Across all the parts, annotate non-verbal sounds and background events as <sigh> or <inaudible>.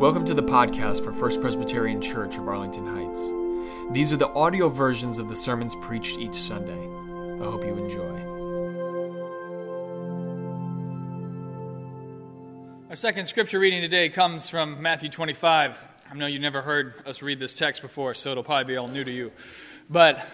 Welcome to the podcast for First Presbyterian Church of Arlington Heights. These are the audio versions of the sermons preached each Sunday. I hope you enjoy. Our second scripture reading today comes from Matthew 25. I know you've never heard us read this text before, so it'll probably be all new to you. But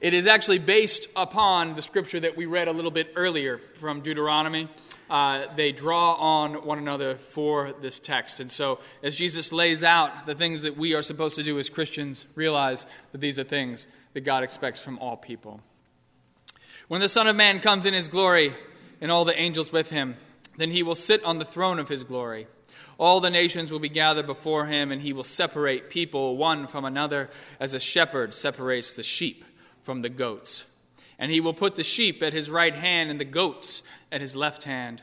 it is actually based upon the scripture that we read a little bit earlier from Deuteronomy uh, they draw on one another for this text. And so, as Jesus lays out the things that we are supposed to do as Christians, realize that these are things that God expects from all people. When the Son of Man comes in his glory and all the angels with him, then he will sit on the throne of his glory. All the nations will be gathered before him, and he will separate people one from another as a shepherd separates the sheep from the goats. And he will put the sheep at his right hand and the goats at his left hand.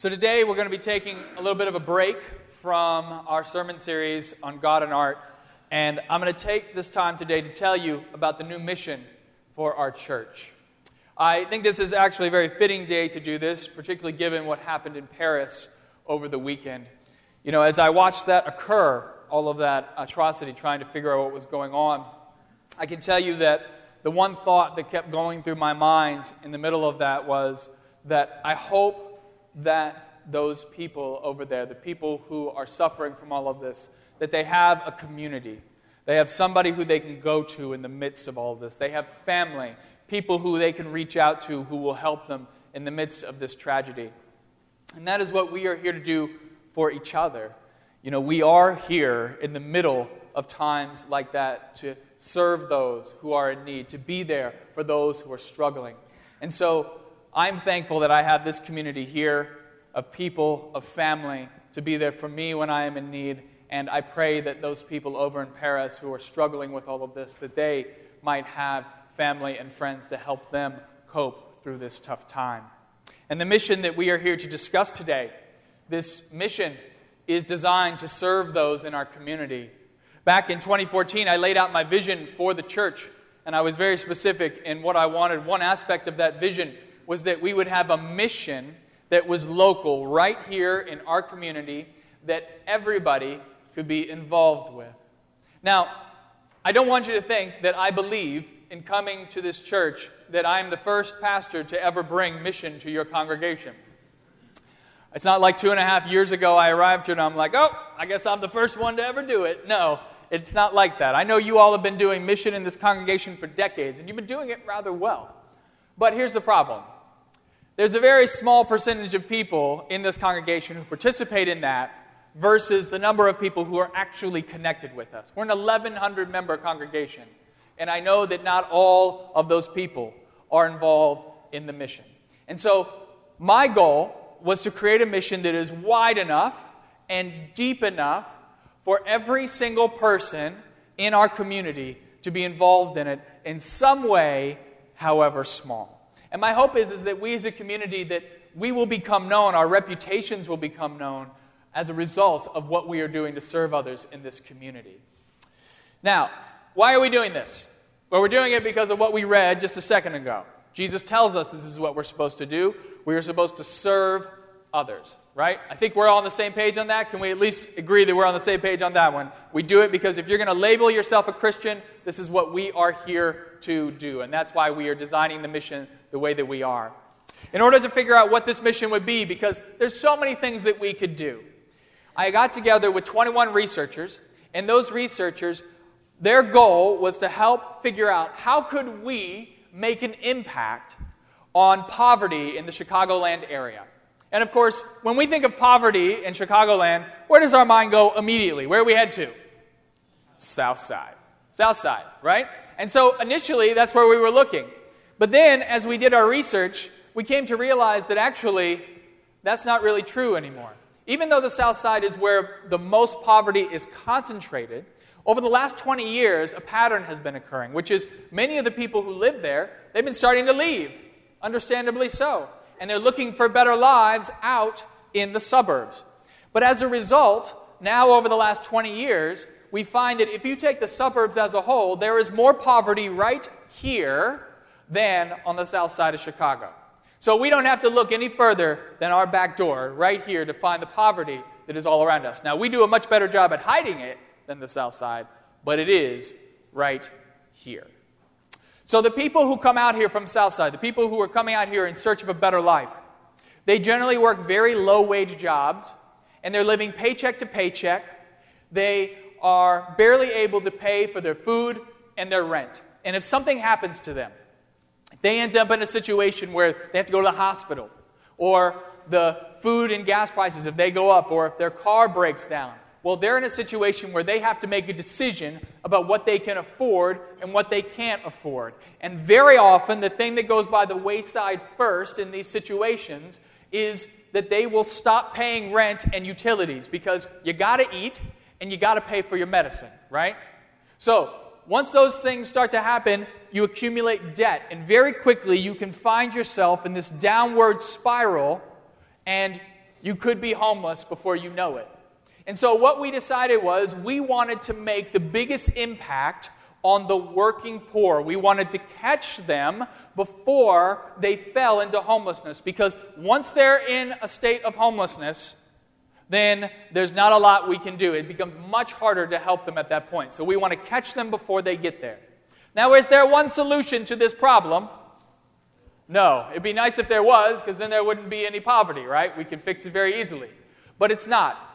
So, today we're going to be taking a little bit of a break from our sermon series on God and art. And I'm going to take this time today to tell you about the new mission for our church. I think this is actually a very fitting day to do this, particularly given what happened in Paris over the weekend. You know, as I watched that occur, all of that atrocity, trying to figure out what was going on, I can tell you that the one thought that kept going through my mind in the middle of that was that I hope that those people over there, the people who are suffering from all of this, that they have a community. They have somebody who they can go to in the midst of all of this. They have family, people who they can reach out to who will help them in the midst of this tragedy. And that is what we are here to do for each other. You know, we are here in the middle of times like that to serve those who are in need, to be there for those who are struggling. And so I'm thankful that I have this community here of people, of family, to be there for me when I am in need. And I pray that those people over in Paris who are struggling with all of this, that they might have family and friends to help them cope through this tough time. And the mission that we are here to discuss today, this mission is designed to serve those in our community. Back in 2014, I laid out my vision for the church, and I was very specific in what I wanted. One aspect of that vision was that we would have a mission that was local right here in our community that everybody could be involved with. Now, I don't want you to think that I believe in coming to this church that I'm the first pastor to ever bring mission to your congregation. It's not like two and a half years ago I arrived here and I'm like, oh, I guess I'm the first one to ever do it. No, it's not like that. I know you all have been doing mission in this congregation for decades, and you've been doing it rather well. But here's the problem there's a very small percentage of people in this congregation who participate in that versus the number of people who are actually connected with us. We're an 1,100 member congregation, and I know that not all of those people are involved in the mission. And so, my goal was to create a mission that is wide enough and deep enough for every single person in our community to be involved in it in some way, however small. And my hope is, is that we as a community that we will become known, our reputations will become known as a result of what we are doing to serve others in this community. Now, why are we doing this? Well, we're doing it because of what we read just a second ago. Jesus tells us this is what we're supposed to do. We are supposed to serve others, right? I think we're all on the same page on that. Can we at least agree that we're on the same page on that one? We do it because if you're going to label yourself a Christian, this is what we are here to do. And that's why we are designing the mission the way that we are. In order to figure out what this mission would be, because there's so many things that we could do, I got together with 21 researchers, and those researchers, their goal was to help figure out how could we make an impact on poverty in the Chicagoland area. And of course, when we think of poverty in Chicagoland, where does our mind go immediately? Where we head to? South Side. South Side, right? And so initially, that's where we were looking. But then, as we did our research, we came to realize that actually, that's not really true anymore. Even though the South Side is where the most poverty is concentrated, over the last 20 years, a pattern has been occurring, which is many of the people who live there, they've been starting to leave, understandably so. And they're looking for better lives out in the suburbs. But as a result, now over the last 20 years, we find that if you take the suburbs as a whole, there is more poverty right here than on the south side of Chicago. So we don't have to look any further than our back door right here to find the poverty that is all around us. Now, we do a much better job at hiding it than the south side, but it is right here. So the people who come out here from south side, the people who are coming out here in search of a better life, they generally work very low wage jobs and they're living paycheck to paycheck. They are barely able to pay for their food and their rent. And if something happens to them, they end up in a situation where they have to go to the hospital, or the food and gas prices, if they go up, or if their car breaks down, well, they're in a situation where they have to make a decision about what they can afford and what they can't afford. And very often, the thing that goes by the wayside first in these situations is that they will stop paying rent and utilities because you got to eat and you got to pay for your medicine, right? So, once those things start to happen, you accumulate debt, and very quickly you can find yourself in this downward spiral, and you could be homeless before you know it. And so, what we decided was we wanted to make the biggest impact on the working poor. We wanted to catch them before they fell into homelessness because once they're in a state of homelessness, then there's not a lot we can do. It becomes much harder to help them at that point. So we want to catch them before they get there. Now, is there one solution to this problem? No. It'd be nice if there was, because then there wouldn't be any poverty, right? We could fix it very easily. But it's not.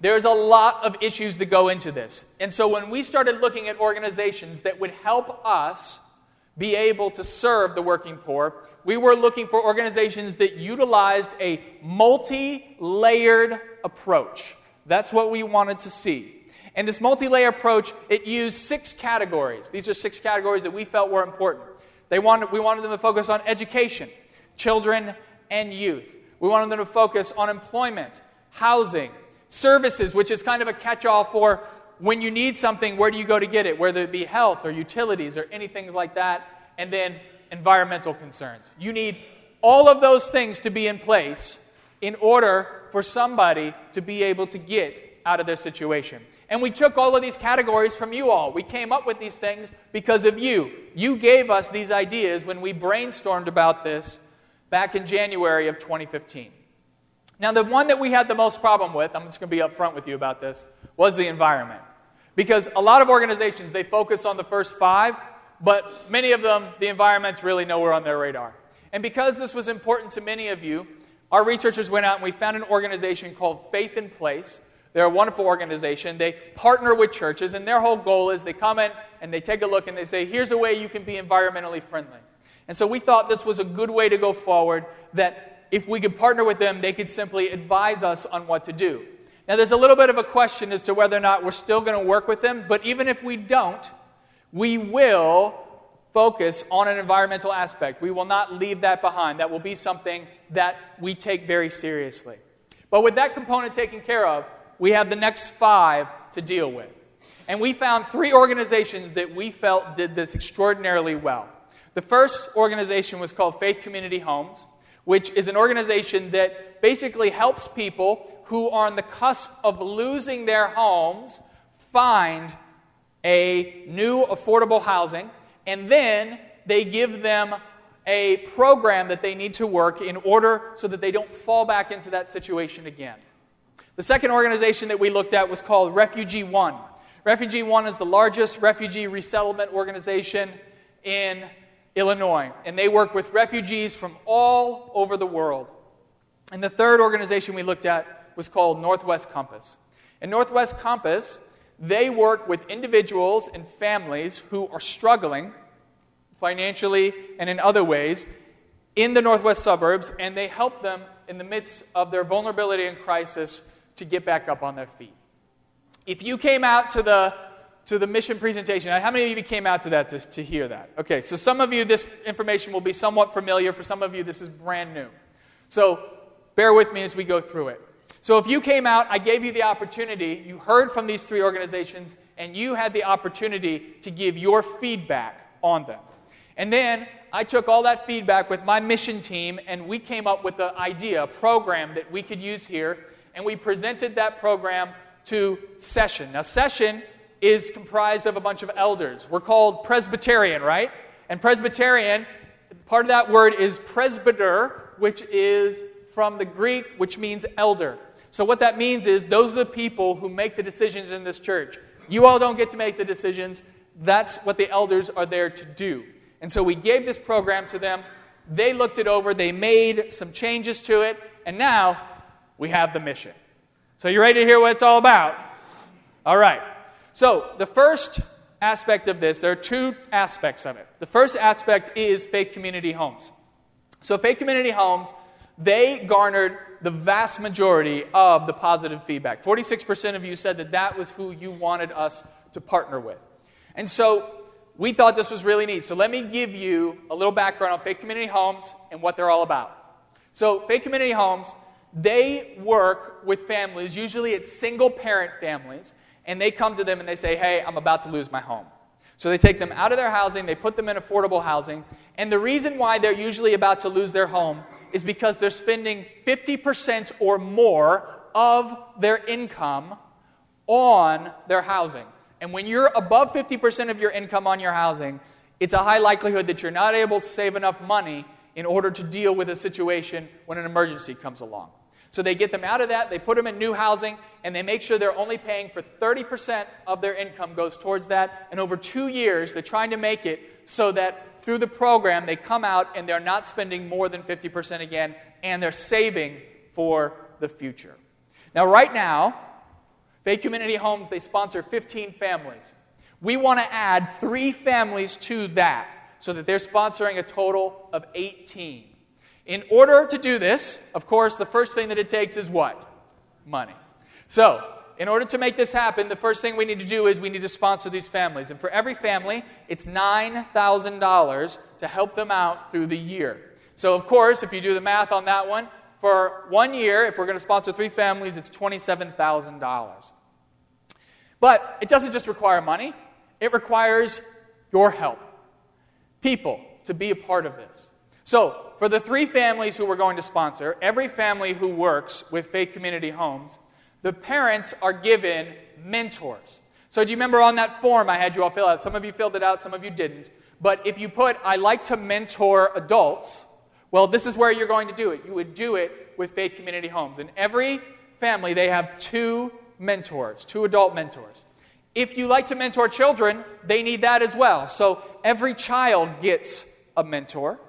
There's a lot of issues that go into this. And so when we started looking at organizations that would help us be able to serve the working poor, we were looking for organizations that utilized a multi layered approach. That's what we wanted to see. And this multi layer approach, it used six categories. These are six categories that we felt were important. They wanted, we wanted them to focus on education, children, and youth. We wanted them to focus on employment, housing, services, which is kind of a catch all for when you need something, where do you go to get it? Whether it be health or utilities or anything like that. And then environmental concerns. You need all of those things to be in place in order for somebody to be able to get out of their situation. And we took all of these categories from you all. We came up with these things because of you. You gave us these ideas when we brainstormed about this back in January of 2015. Now, the one that we had the most problem with, I'm just going to be upfront with you about this, was the environment. Because a lot of organizations, they focus on the first five, but many of them, the environment's really nowhere on their radar. And because this was important to many of you, our researchers went out and we found an organization called Faith in Place. They're a wonderful organization. They partner with churches, and their whole goal is they come in and they take a look and they say, here's a way you can be environmentally friendly. And so we thought this was a good way to go forward, that if we could partner with them, they could simply advise us on what to do. Now, there's a little bit of a question as to whether or not we're still going to work with them, but even if we don't, we will focus on an environmental aspect. We will not leave that behind. That will be something that we take very seriously. But with that component taken care of, we have the next five to deal with. And we found three organizations that we felt did this extraordinarily well. The first organization was called Faith Community Homes, which is an organization that basically helps people who are on the cusp of losing their homes find a new affordable housing, and then they give them a program that they need to work in order so that they don't fall back into that situation again. The second organization that we looked at was called Refugee One. Refugee One is the largest refugee resettlement organization in Illinois, and they work with refugees from all over the world. And the third organization we looked at was called Northwest Compass. And Northwest Compass they work with individuals and families who are struggling financially and in other ways in the northwest suburbs, and they help them in the midst of their vulnerability and crisis to get back up on their feet. If you came out to the to the mission presentation. How many of you came out to that to, to hear that? Okay, so some of you, this information will be somewhat familiar. For some of you, this is brand new. So bear with me as we go through it. So if you came out, I gave you the opportunity, you heard from these three organizations, and you had the opportunity to give your feedback on them. And then I took all that feedback with my mission team, and we came up with the idea, a program that we could use here, and we presented that program to Session. Now, Session is comprised of a bunch of elders. We're called Presbyterian, right? And Presbyterian, part of that word is presbyter, which is from the Greek, which means elder. So, what that means is those are the people who make the decisions in this church. You all don't get to make the decisions. That's what the elders are there to do. And so we gave this program to them. They looked it over, they made some changes to it, and now we have the mission. So, you ready to hear what it's all about? All right. So, the first aspect of this, there are two aspects of it. The first aspect is faith community homes. So, faith community homes, they garnered the vast majority of the positive feedback. 46% of you said that that was who you wanted us to partner with. And so, we thought this was really neat. So, let me give you a little background on faith community homes and what they're all about. So, faith community homes, they work with families, usually it's single parent families and they come to them and they say, Hey, I'm about to lose my home. So they take them out of their housing, they put them in affordable housing, and the reason why they're usually about to lose their home is because they're spending 50% or more of their income on their housing. And when you're above 50% of your income on your housing, it's a high likelihood that you're not able to save enough money in order to deal with a situation when an emergency comes along. So they get them out of that, they put them in new housing, and they make sure they're only paying for 30% of their income goes towards that. And over two years, they're trying to make it so that through the program, they come out and they're not spending more than 50% again, and they're saving for the future. Now, right now, Faith Community Homes, they sponsor 15 families. We want to add three families to that so that they're sponsoring a total of 18. In order to do this, of course, the first thing that it takes is what? Money. So, in order to make this happen, the first thing we need to do is we need to sponsor these families. And for every family, it's $9,000 to help them out through the year. So, of course, if you do the math on that one, for one year, if we're going to sponsor three families, it's $27,000. But it doesn't just require money, it requires your help, people, to be a part of this. So, for the three families who we're going to sponsor, every family who works with Faith Community Homes, the parents are given mentors. So, do you remember on that form I had you all fill out? Some of you filled it out, some of you didn't. But if you put, I like to mentor adults, well, this is where you're going to do it. You would do it with Faith Community Homes. In every family, they have two mentors, two adult mentors. If you like to mentor children, they need that as well. So, every child gets a mentor.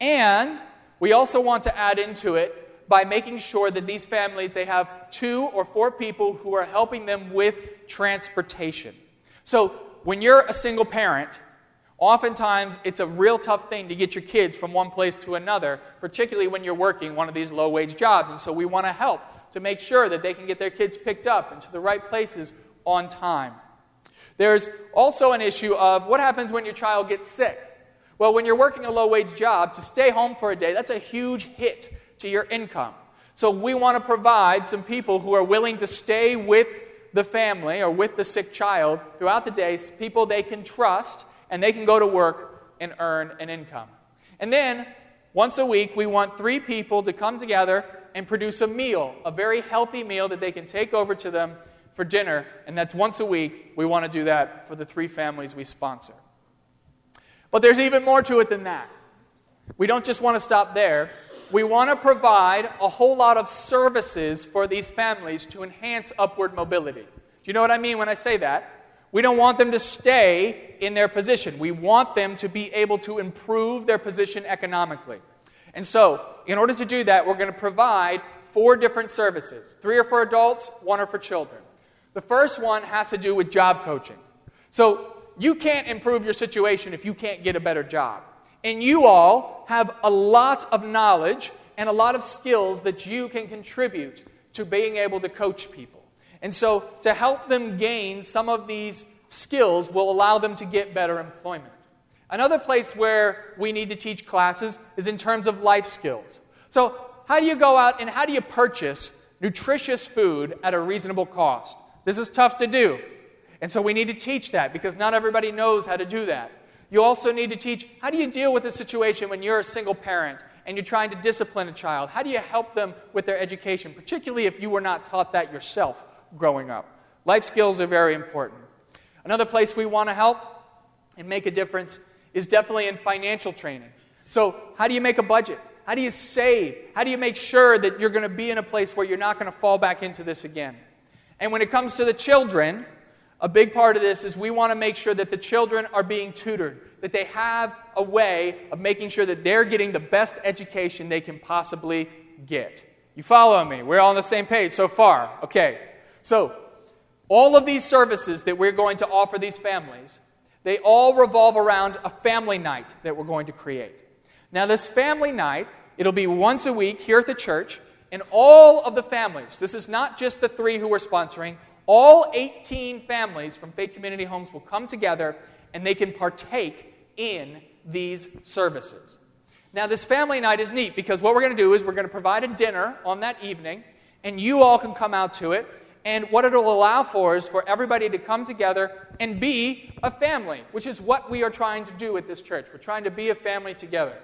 And we also want to add into it by making sure that these families they have two or four people who are helping them with transportation. So, when you're a single parent, oftentimes it's a real tough thing to get your kids from one place to another, particularly when you're working one of these low wage jobs. And so we want to help to make sure that they can get their kids picked up into the right places on time. There's also an issue of what happens when your child gets sick. Well, when you're working a low wage job, to stay home for a day, that's a huge hit to your income. So we want to provide some people who are willing to stay with the family or with the sick child throughout the day, people they can trust, and they can go to work and earn an income. And then, once a week, we want three people to come together and produce a meal, a very healthy meal that they can take over to them for dinner, and that's once a week. We want to do that for the three families we sponsor. But there's even more to it than that. We don't just want to stop there. We want to provide a whole lot of services for these families to enhance upward mobility. Do you know what I mean when I say that? We don't want them to stay in their position. We want them to be able to improve their position economically. And so, in order to do that, we're going to provide four different services three are for adults, one are for children. The first one has to do with job coaching. So, you can't improve your situation if you can't get a better job. And you all have a lot of knowledge and a lot of skills that you can contribute to being able to coach people. And so, to help them gain some of these skills will allow them to get better employment. Another place where we need to teach classes is in terms of life skills. So, how do you go out and how do you purchase nutritious food at a reasonable cost? This is tough to do. And so, we need to teach that because not everybody knows how to do that. You also need to teach how do you deal with a situation when you're a single parent and you're trying to discipline a child? How do you help them with their education, particularly if you were not taught that yourself growing up? Life skills are very important. Another place we want to help and make a difference is definitely in financial training. So, how do you make a budget? How do you save? How do you make sure that you're going to be in a place where you're not going to fall back into this again? And when it comes to the children, a big part of this is we want to make sure that the children are being tutored, that they have a way of making sure that they're getting the best education they can possibly get. You follow me? We're all on the same page so far. Okay. So, all of these services that we're going to offer these families, they all revolve around a family night that we're going to create. Now, this family night, it'll be once a week here at the church, and all of the families, this is not just the three who are sponsoring, all 18 families from Faith Community Homes will come together and they can partake in these services. Now, this family night is neat because what we're going to do is we're going to provide a dinner on that evening, and you all can come out to it. And what it'll allow for is for everybody to come together and be a family, which is what we are trying to do at this church. We're trying to be a family together.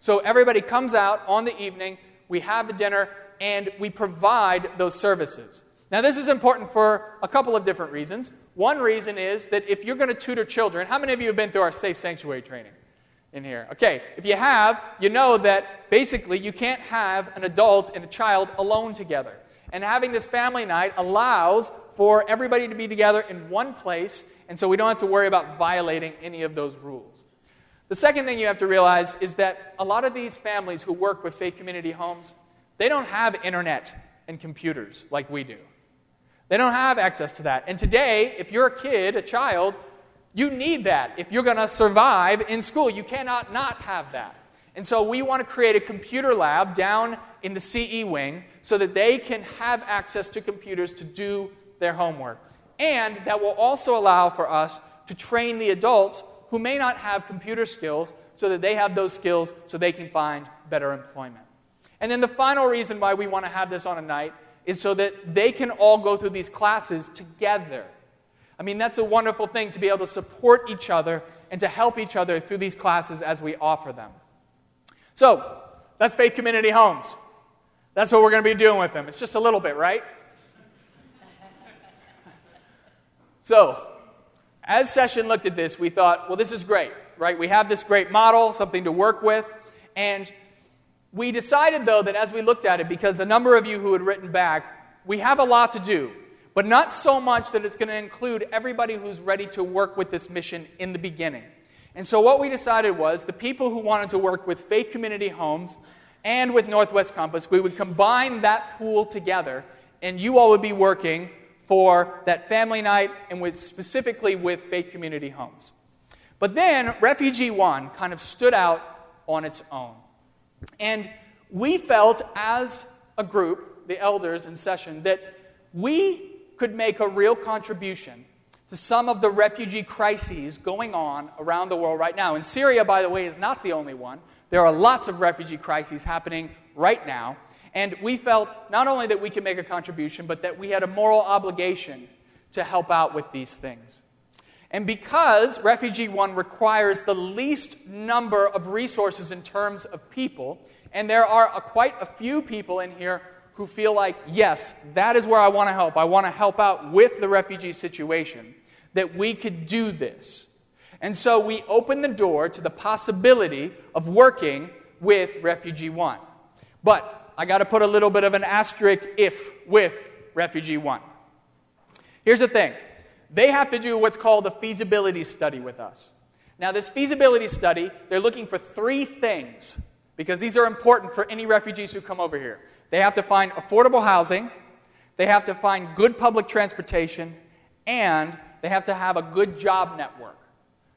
So everybody comes out on the evening, we have the dinner, and we provide those services. Now, this is important for a couple of different reasons. One reason is that if you're going to tutor children, how many of you have been through our safe sanctuary training in here? Okay, if you have, you know that basically you can't have an adult and a child alone together. And having this family night allows for everybody to be together in one place, and so we don't have to worry about violating any of those rules. The second thing you have to realize is that a lot of these families who work with faith community homes, they don't have internet and computers like we do. They don't have access to that. And today, if you're a kid, a child, you need that. If you're going to survive in school, you cannot not have that. And so we want to create a computer lab down in the CE wing so that they can have access to computers to do their homework. And that will also allow for us to train the adults who may not have computer skills so that they have those skills so they can find better employment. And then the final reason why we want to have this on a night is so that they can all go through these classes together. I mean, that's a wonderful thing to be able to support each other and to help each other through these classes as we offer them. So, that's Faith Community Homes. That's what we're going to be doing with them. It's just a little bit, right? <laughs> so, as Session looked at this, we thought, well, this is great, right? We have this great model, something to work with, and we decided, though, that as we looked at it, because a number of you who had written back, we have a lot to do, but not so much that it's going to include everybody who's ready to work with this mission in the beginning. And so, what we decided was the people who wanted to work with Faith Community Homes and with Northwest Compass, we would combine that pool together, and you all would be working for that family night and with specifically with Faith Community Homes. But then Refugee One kind of stood out on its own. And we felt as a group, the elders in session, that we could make a real contribution to some of the refugee crises going on around the world right now. And Syria, by the way, is not the only one. There are lots of refugee crises happening right now. And we felt not only that we could make a contribution, but that we had a moral obligation to help out with these things. And because Refugee One requires the least number of resources in terms of people, and there are a, quite a few people in here who feel like, yes, that is where I want to help. I want to help out with the refugee situation, that we could do this. And so we open the door to the possibility of working with Refugee One. But I got to put a little bit of an asterisk if with Refugee One. Here's the thing they have to do what's called a feasibility study with us. Now, this feasibility study, they're looking for three things because these are important for any refugees who come over here. They have to find affordable housing, they have to find good public transportation, and they have to have a good job network.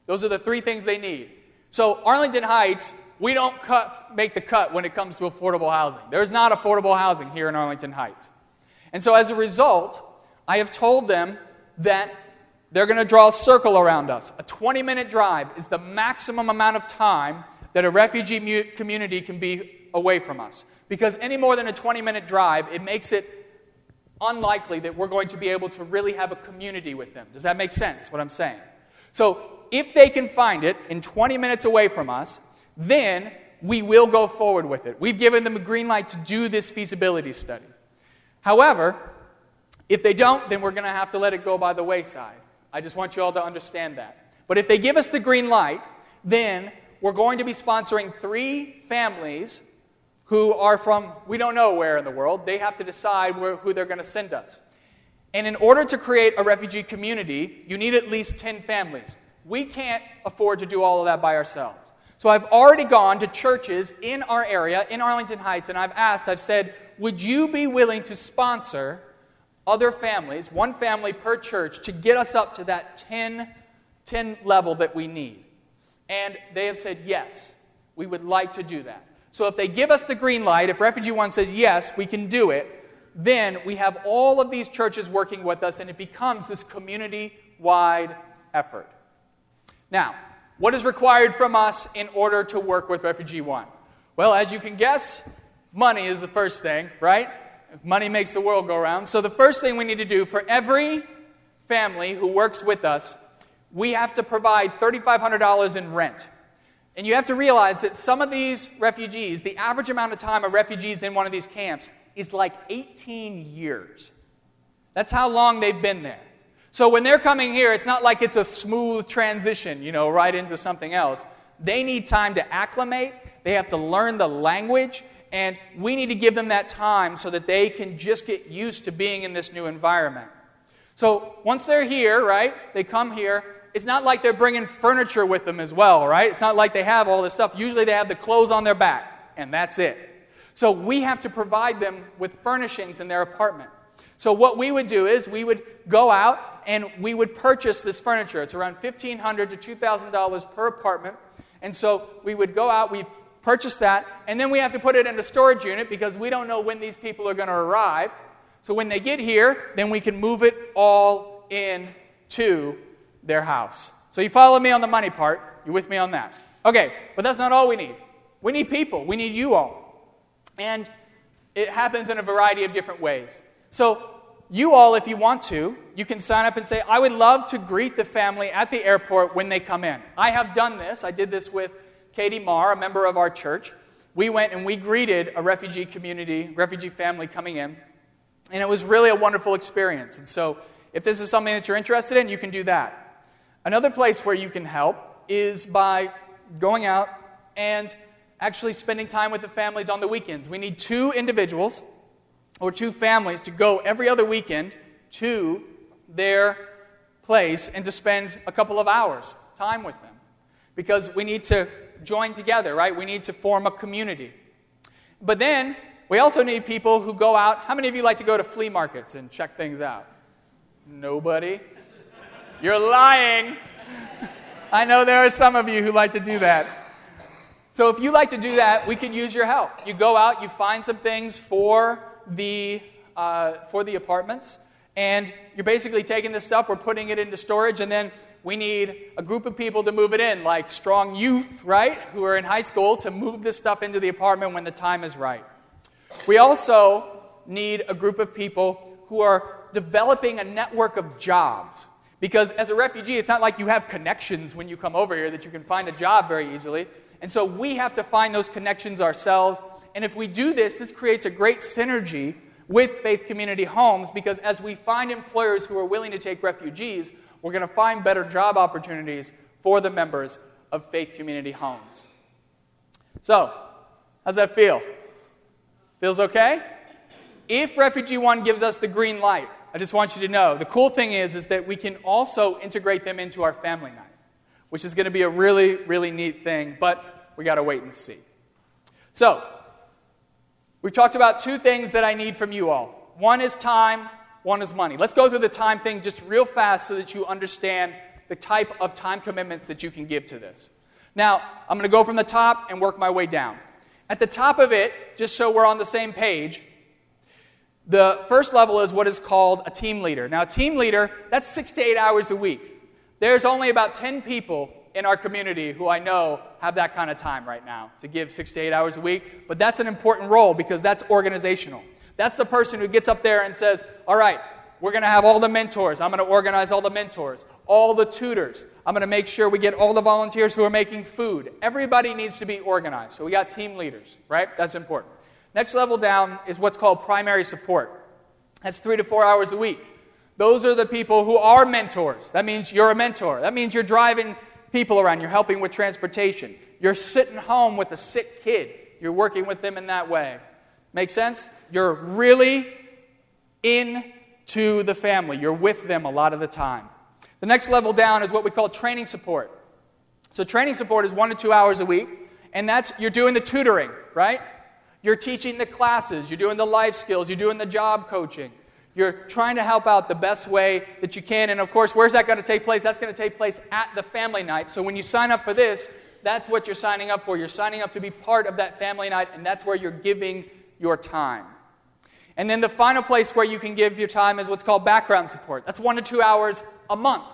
Those are the three things they need. So, Arlington Heights, we don't cut, make the cut when it comes to affordable housing. There's not affordable housing here in Arlington Heights. And so, as a result, I have told them that they're going to draw a circle around us. A 20 minute drive is the maximum amount of time that a refugee mu- community can be away from us. Because any more than a 20 minute drive, it makes it unlikely that we're going to be able to really have a community with them. Does that make sense, what I'm saying? So, if they can find it in 20 minutes away from us, then we will go forward with it. We've given them a green light to do this feasibility study. However, if they don't, then we're going to have to let it go by the wayside. I just want you all to understand that. But if they give us the green light, then we're going to be sponsoring three families who are from we don't know where in the world. They have to decide where, who they're going to send us. And in order to create a refugee community, you need at least 10 families. We can't afford to do all of that by ourselves. So I've already gone to churches in our area, in Arlington Heights, and I've asked, I've said, would you be willing to sponsor other families, one family per church, to get us up to that 10, 10 level that we need? And they have said, yes, we would like to do that. So if they give us the green light, if Refugee One says, yes, we can do it, then we have all of these churches working with us, and it becomes this community wide effort. Now, what is required from us in order to work with Refugee One? Well, as you can guess, money is the first thing, right? Money makes the world go round. So the first thing we need to do for every family who works with us we have to provide $3,500 in rent. And you have to realize that some of these refugees, the average amount of time a refugee is in one of these camps is like 18 years. That's how long they've been there. So when they're coming here, it's not like it's a smooth transition, you know, right into something else. They need time to acclimate, they have to learn the language, and we need to give them that time so that they can just get used to being in this new environment. So once they're here, right, they come here, it's not like they're bringing furniture with them as well, right? It's not like they have all this stuff. Usually they have the clothes on their back, and that's it. So we have to provide them with furnishings in their apartment. So what we would do is we would go out and we would purchase this furniture. It's around 1,500 to $2,000 per apartment. And so we would go out, we purchase that, and then we have to put it in a storage unit because we don't know when these people are going to arrive. So when they get here, then we can move it all in to their house. So you follow me on the money part. You with me on that? Okay, but that's not all we need. We need people. We need you all. And it happens in a variety of different ways. So you all, if you want to, you can sign up and say, I would love to greet the family at the airport when they come in. I have done this. I did this with Katie Marr, a member of our church. We went and we greeted a refugee community, refugee family coming in. And it was really a wonderful experience. And so, if this is something that you're interested in, you can do that. Another place where you can help is by going out and actually spending time with the families on the weekends. We need two individuals or two families to go every other weekend to their place and to spend a couple of hours time with them because we need to join together, right? We need to form a community. But then we also need people who go out. How many of you like to go to flea markets and check things out? Nobody? You're lying. <laughs> I know there are some of you who like to do that. So if you like to do that, we could use your help. You go out, you find some things for the, uh, for the apartments, and you're basically taking this stuff, we're putting it into storage, and then we need a group of people to move it in, like strong youth, right, who are in high school, to move this stuff into the apartment when the time is right. We also need a group of people who are developing a network of jobs. Because as a refugee, it's not like you have connections when you come over here that you can find a job very easily. And so we have to find those connections ourselves. And if we do this, this creates a great synergy with Faith Community Homes because as we find employers who are willing to take refugees, we're going to find better job opportunities for the members of Faith Community Homes. So, how's that feel? Feels okay? If Refugee One gives us the green light, I just want you to know the cool thing is, is that we can also integrate them into our family night, which is going to be a really, really neat thing, but we got to wait and see. So, we've talked about two things that I need from you all one is time, one is money. Let's go through the time thing just real fast so that you understand the type of time commitments that you can give to this. Now, I'm going to go from the top and work my way down. At the top of it, just so we're on the same page, the first level is what is called a team leader. Now, a team leader, that's six to eight hours a week. There's only about 10 people in our community who I know have that kind of time right now to give six to eight hours a week, but that's an important role because that's organizational. That's the person who gets up there and says, All right, we're going to have all the mentors. I'm going to organize all the mentors, all the tutors. I'm going to make sure we get all the volunteers who are making food. Everybody needs to be organized. So we got team leaders, right? That's important. Next level down is what's called primary support. That's three to four hours a week. Those are the people who are mentors. That means you're a mentor. That means you're driving people around, you're helping with transportation. You're sitting home with a sick kid, you're working with them in that way. Make sense? You're really into the family, you're with them a lot of the time. The next level down is what we call training support. So, training support is one to two hours a week, and that's you're doing the tutoring, right? You're teaching the classes, you're doing the life skills, you're doing the job coaching. You're trying to help out the best way that you can. And of course, where's that going to take place? That's going to take place at the family night. So when you sign up for this, that's what you're signing up for. You're signing up to be part of that family night, and that's where you're giving your time. And then the final place where you can give your time is what's called background support. That's one to two hours a month.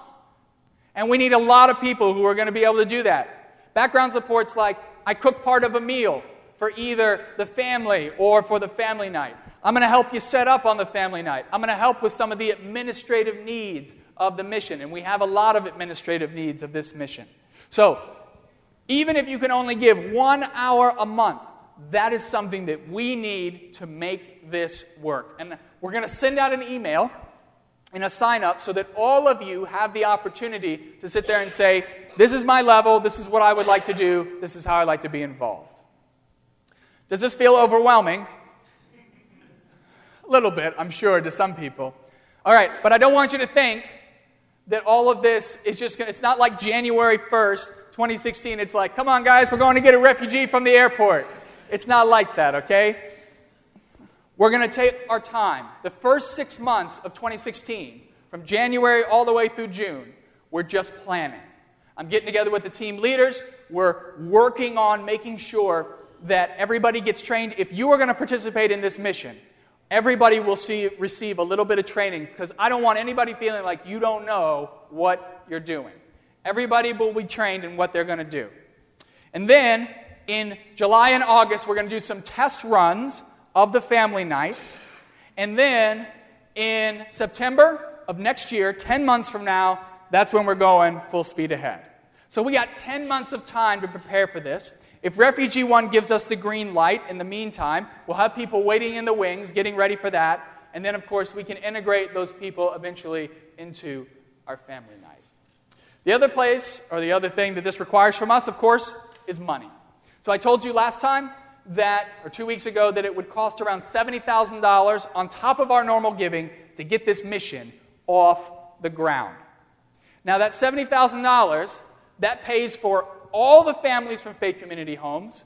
And we need a lot of people who are going to be able to do that. Background support's like I cook part of a meal for either the family or for the family night. I'm going to help you set up on the family night. I'm going to help with some of the administrative needs of the mission. And we have a lot of administrative needs of this mission. So, even if you can only give one hour a month, that is something that we need to make this work. And we're going to send out an email and a sign up so that all of you have the opportunity to sit there and say, This is my level, this is what I would like to do, this is how I'd like to be involved. Does this feel overwhelming? A little bit, I'm sure, to some people. All right, but I don't want you to think that all of this is just going to, it's not like January 1st, 2016. It's like, come on, guys, we're going to get a refugee from the airport. It's not like that, okay? We're going to take our time. The first six months of 2016, from January all the way through June, we're just planning. I'm getting together with the team leaders. We're working on making sure that everybody gets trained. If you are going to participate in this mission, everybody will see, receive a little bit of training because I don't want anybody feeling like you don't know what you're doing. Everybody will be trained in what they're going to do. And then in July and August, we're going to do some test runs of the family night. And then in September of next year, 10 months from now, that's when we're going full speed ahead. So we got 10 months of time to prepare for this. If Refugee One gives us the green light in the meantime, we'll have people waiting in the wings, getting ready for that. And then, of course, we can integrate those people eventually into our family night. The other place, or the other thing that this requires from us, of course, is money. So I told you last time that, or two weeks ago, that it would cost around $70,000 on top of our normal giving to get this mission off the ground. Now, that $70,000, that pays for all the families from Faith Community Homes,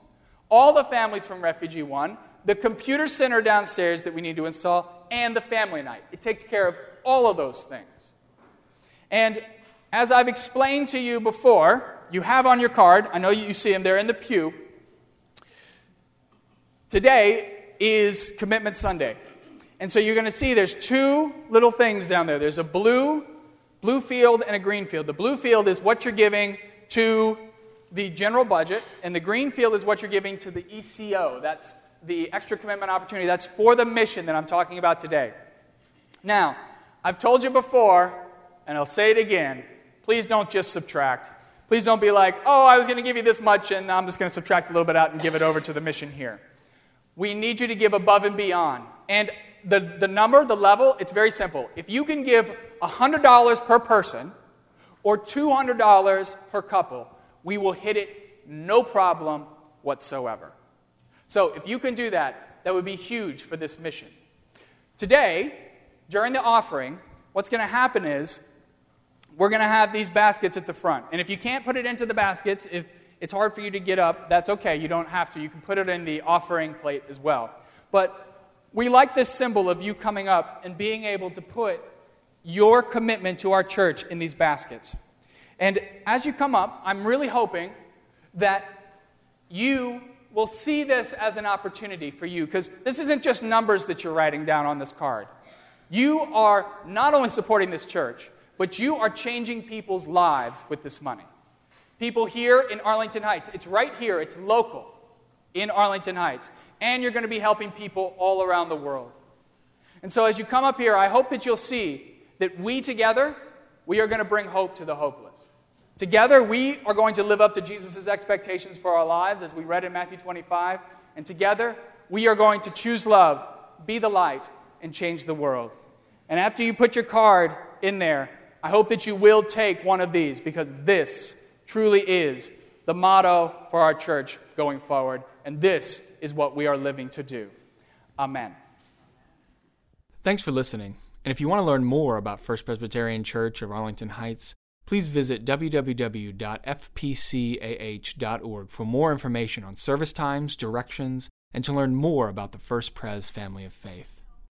all the families from Refugee One, the computer center downstairs that we need to install, and the family night. It takes care of all of those things. And as I've explained to you before, you have on your card, I know you see them, they're in the pew. Today is Commitment Sunday. And so you're going to see there's two little things down there. There's a blue blue field and a green field. The blue field is what you're giving to the general budget, and the green field is what you're giving to the ECO. That's the extra commitment opportunity. That's for the mission that I'm talking about today. Now, I've told you before, and I'll say it again please don't just subtract. Please don't be like, oh, I was going to give you this much, and I'm just going to subtract a little bit out and give it over to the mission here. We need you to give above and beyond. And the, the number, the level, it's very simple. If you can give $100 per person or $200 per couple, we will hit it no problem whatsoever. So, if you can do that, that would be huge for this mission. Today, during the offering, what's going to happen is we're going to have these baskets at the front. And if you can't put it into the baskets, if it's hard for you to get up, that's okay. You don't have to. You can put it in the offering plate as well. But we like this symbol of you coming up and being able to put your commitment to our church in these baskets. And as you come up, I'm really hoping that you will see this as an opportunity for you because this isn't just numbers that you're writing down on this card. You are not only supporting this church, but you are changing people's lives with this money. People here in Arlington Heights, it's right here, it's local in Arlington Heights, and you're going to be helping people all around the world. And so as you come up here, I hope that you'll see that we together, we are going to bring hope to the hopeless. Together, we are going to live up to Jesus' expectations for our lives, as we read in Matthew 25. And together, we are going to choose love, be the light, and change the world. And after you put your card in there, I hope that you will take one of these because this truly is the motto for our church going forward. And this is what we are living to do. Amen. Thanks for listening. And if you want to learn more about First Presbyterian Church of Arlington Heights, please visit www.fpcah.org for more information on service times, directions, and to learn more about the First Pres family of faith.